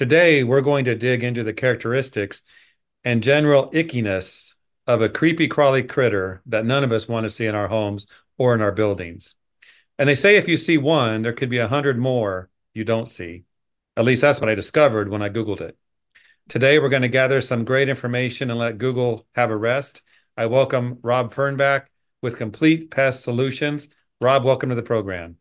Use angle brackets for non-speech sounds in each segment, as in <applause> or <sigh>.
Today, we're going to dig into the characteristics and general ickiness of a creepy, crawly critter that none of us want to see in our homes or in our buildings. And they say if you see one, there could be a hundred more you don't see. At least that's what I discovered when I Googled it. Today, we're going to gather some great information and let Google have a rest. I welcome Rob Fernback with Complete Pest Solutions. Rob, welcome to the program.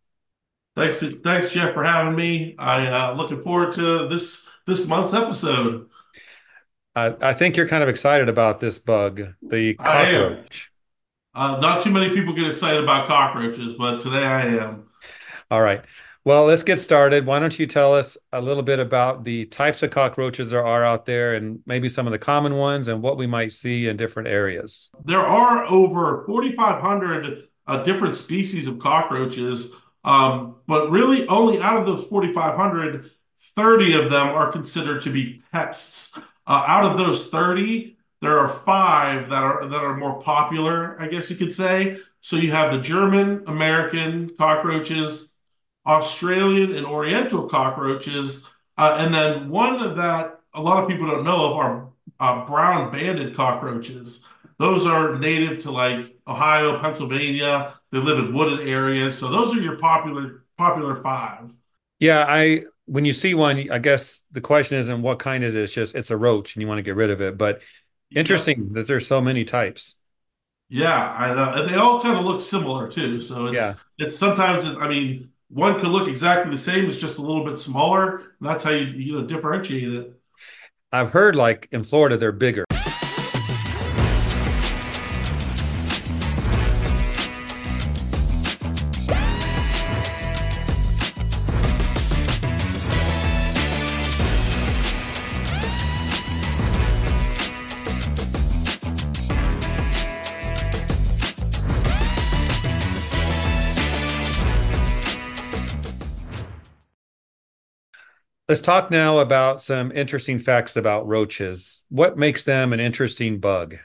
Thanks, thanks, Jeff, for having me. I uh, looking forward to this this month's episode. I, I think you're kind of excited about this bug, the cockroach. Uh, not too many people get excited about cockroaches, but today I am. All right. Well, let's get started. Why don't you tell us a little bit about the types of cockroaches there are out there and maybe some of the common ones and what we might see in different areas? There are over 4,500 uh, different species of cockroaches, um, but really only out of those 4,500, 30 of them are considered to be pests. Uh, out of those 30, there are five that are that are more popular, I guess you could say. So you have the German American cockroaches, Australian and Oriental cockroaches, uh, and then one that a lot of people don't know of are uh, brown banded cockroaches. Those are native to like Ohio, Pennsylvania. They live in wooded areas. So those are your popular popular five. Yeah, I when you see one, I guess the question isn't what kind is it. It's just it's a roach and you want to get rid of it. But interesting yeah. that there's so many types. Yeah, I know, and they all kind of look similar too. So it's yeah. it's sometimes I mean one could look exactly the same, it's just a little bit smaller. And that's how you you know differentiate it. I've heard like in Florida they're bigger. Let's talk now about some interesting facts about roaches. What makes them an interesting bug?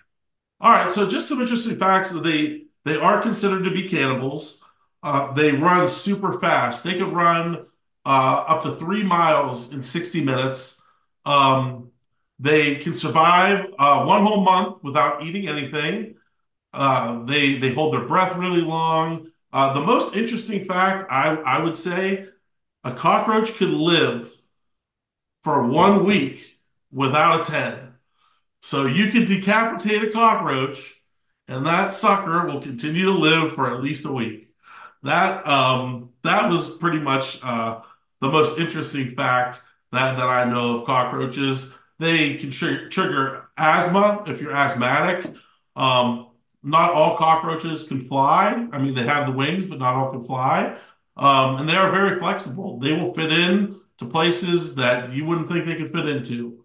All right, so just some interesting facts. They they are considered to be cannibals. Uh, they run super fast. They can run uh, up to three miles in 60 minutes. Um, they can survive uh, one whole month without eating anything. Uh, they they hold their breath really long. Uh, the most interesting fact I, I would say a cockroach could live for one week without its head. So you can decapitate a cockroach, and that sucker will continue to live for at least a week. That um, that was pretty much uh, the most interesting fact that, that I know of cockroaches. They can tr- trigger asthma if you're asthmatic. Um, not all cockroaches can fly. I mean, they have the wings, but not all can fly. Um, and they are very flexible. They will fit in to places that you wouldn't think they could fit into.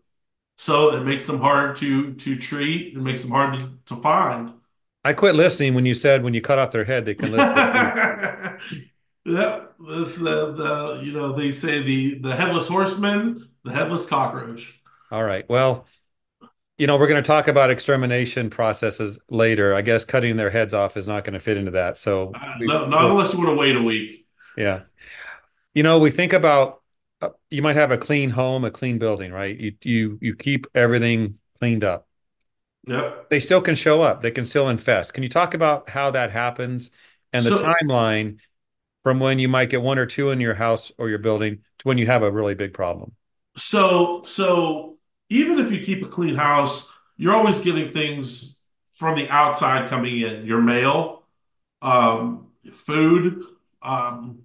So it makes them hard to to treat. It makes them hard to, to find. I quit listening when you said when you cut off their head they can live. <laughs> yeah, that's the, the you know they say the the headless horseman, the headless cockroach. All right. Well, you know we're going to talk about extermination processes later. I guess cutting their heads off is not going to fit into that. So uh, no, not unless you want to wait a week. Yeah. You know, we think about you might have a clean home, a clean building, right? You you you keep everything cleaned up. Yep. They still can show up. They can still infest. Can you talk about how that happens and the so, timeline from when you might get one or two in your house or your building to when you have a really big problem? So so even if you keep a clean house, you're always getting things from the outside coming in. Your mail, um, food, um,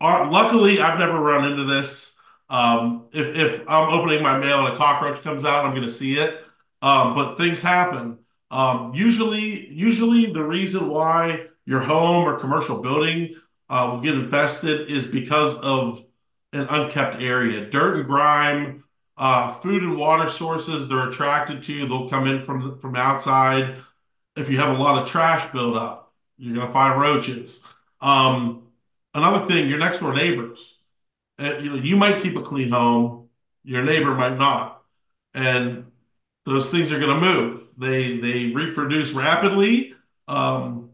uh, luckily, I've never run into this. Um, if, if I'm opening my mail and a cockroach comes out, I'm going to see it. Um, but things happen. Um, usually, usually the reason why your home or commercial building uh, will get infested is because of an unkept area. Dirt and grime, uh, food and water sources they're attracted to. They'll come in from from outside. If you have a lot of trash buildup, you're going to find roaches. Um, Another thing, your next door neighbors. Uh, you know, you might keep a clean home, your neighbor might not, and those things are going to move. They they reproduce rapidly. Um,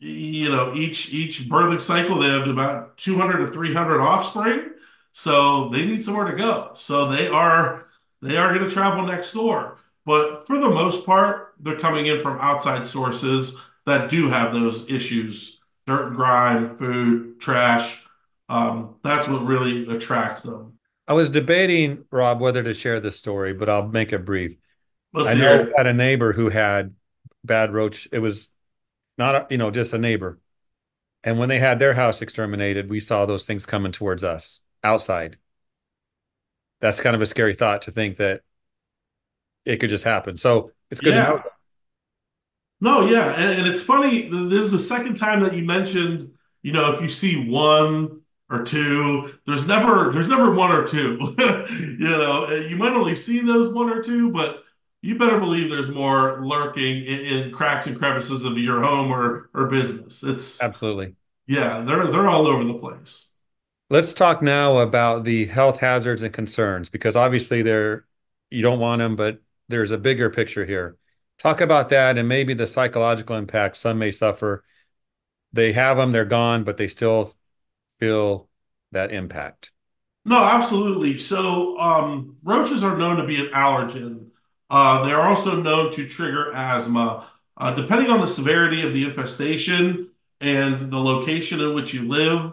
you know, each each birthing cycle they have about 200 to 300 offspring. So they need somewhere to go. So they are they are going to travel next door. But for the most part, they're coming in from outside sources that do have those issues: dirt and grime, food, trash. Um, that's what really attracts them. I was debating, Rob, whether to share this story, but I'll make it brief. Let's I know I it. had a neighbor who had bad roach. It was not, you know, just a neighbor. And when they had their house exterminated, we saw those things coming towards us outside. That's kind of a scary thought to think that it could just happen. So it's good to know. No, yeah, and, and it's funny. This is the second time that you mentioned, you know, if you see one or two, there's never there's never one or two. <laughs> You know, you might only see those one or two, but you better believe there's more lurking in, in cracks and crevices of your home or or business. It's Absolutely. yeah, they're they're all over the place. Let's talk now about the health hazards and concerns because obviously they're you don't want them, but there's a bigger picture here. Talk about that and maybe the psychological impact some may suffer. They have them, they're gone, but they still feel that impact. No, absolutely. So, um, roaches are known to be an allergen. Uh, they're also known to trigger asthma. Uh, depending on the severity of the infestation and the location in which you live,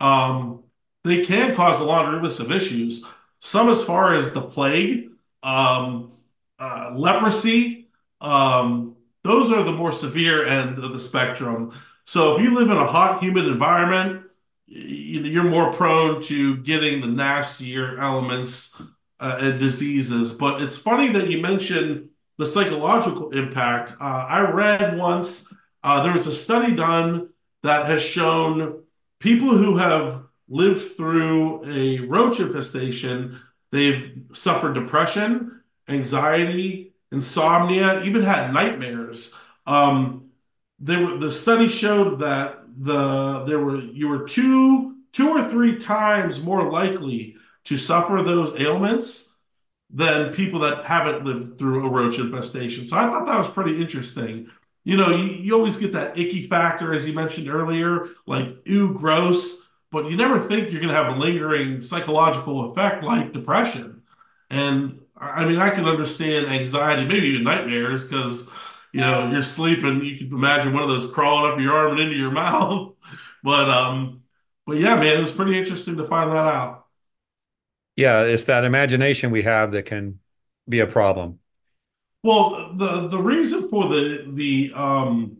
um, they can cause a laundry list of issues. Some as far as the plague, um, uh, leprosy, um, those are the more severe end of the spectrum. So, if you live in a hot, humid environment, you're more prone to getting the nastier elements uh, and diseases. But it's funny that you mentioned the psychological impact. Uh, I read once uh, there was a study done that has shown people who have lived through a roach infestation, they've suffered depression, anxiety, insomnia, even had nightmares. Um, were, the study showed that the there were you were two two or three times more likely to suffer those ailments than people that haven't lived through a roach infestation. So I thought that was pretty interesting. You know, you, you always get that icky factor, as you mentioned earlier, like, ooh, gross, but you never think you're going to have a lingering psychological effect like depression. And I mean, I can understand anxiety, maybe even nightmares, because, you know, you're sleeping, you can imagine one of those crawling up your arm and into your <laughs> mouth. But, um, but yeah, man, it was pretty interesting to find that out. Yeah, it's that imagination we have that can be a problem. Well, the the reason for the the um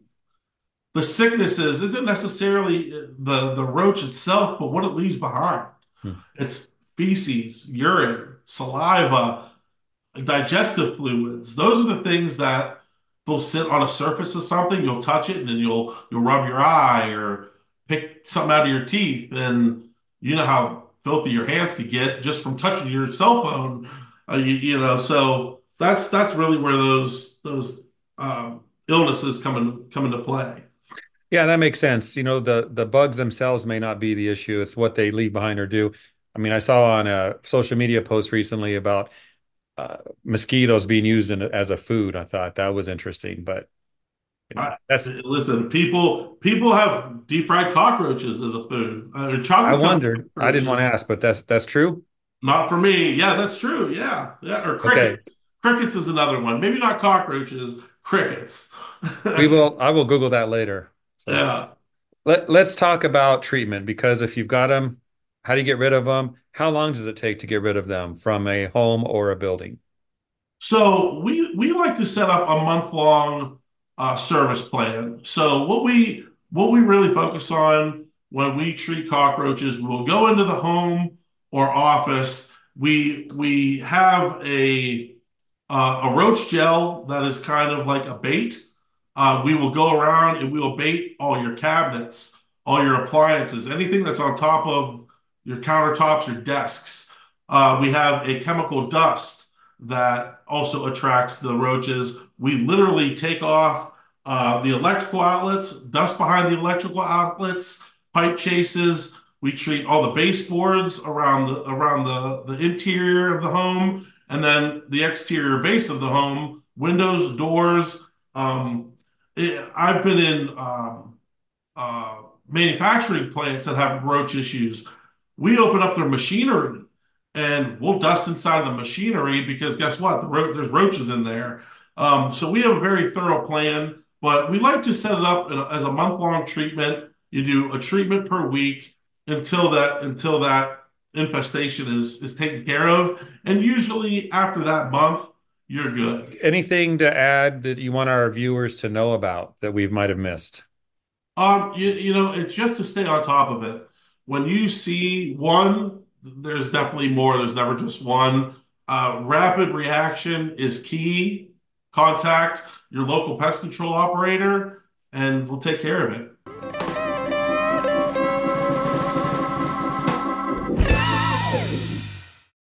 the sicknesses isn't necessarily the the roach itself, but what it leaves behind. Hmm. It's feces, urine, saliva, digestive fluids. Those are the things that they'll sit on a surface of something, you'll touch it, and then you'll you'll rub your eye or pick something out of your teeth, and you know how filthy your hands could get just from touching your cell phone. Uh, you, you know, so that's that's really where those those um, illnesses come in, come into play. Yeah, that makes sense. You know, the the bugs themselves may not be the issue. It's what they leave behind or do. I mean, I saw on a social media post recently about uh, mosquitoes being used in, as a food. I thought that was interesting, but you know, I, that's listen, people people have deep fried cockroaches as a food, uh, I wondered. I didn't want to ask, but that's that's true. Not for me. Yeah, that's true. Yeah, yeah. Or Okay. crickets. Crickets is another one. Maybe not cockroaches. Crickets. We <laughs> will I will Google that later. Yeah. let let's talk about treatment because if you've got them, how do you get rid of them? How long does it take to get rid of them from a home or a building? So we we like to set up a month long uh, service plan. So what we what we really focus on when we treat cockroaches, we'll go into the home or office. We we have a uh, a roach gel that is kind of like a bait. Uh, we will go around and we will bait all your cabinets, all your appliances, anything that's on top of your countertops, your desks. Uh, we have a chemical dust that also attracts the roaches. We literally take off uh, the electrical outlets, dust behind the electrical outlets, pipe chases. We treat all the baseboards around the around the, the interior of the home, and then the exterior base of the home, windows, doors. Um, it, I've been in um, uh, manufacturing plants that have roach issues we open up their machinery and we'll dust inside the machinery because guess what? The ro- there's roaches in there. Um, so we have a very thorough plan, but we like to set it up a, as a month long treatment. You do a treatment per week until that until that infestation is is taken care of, and usually after that month, you're good. Anything to add that you want our viewers to know about that we might have missed? Um, you, you know, it's just to stay on top of it. When you see one, there's definitely more. There's never just one. Uh, rapid reaction is key. Contact your local pest control operator, and we'll take care of it.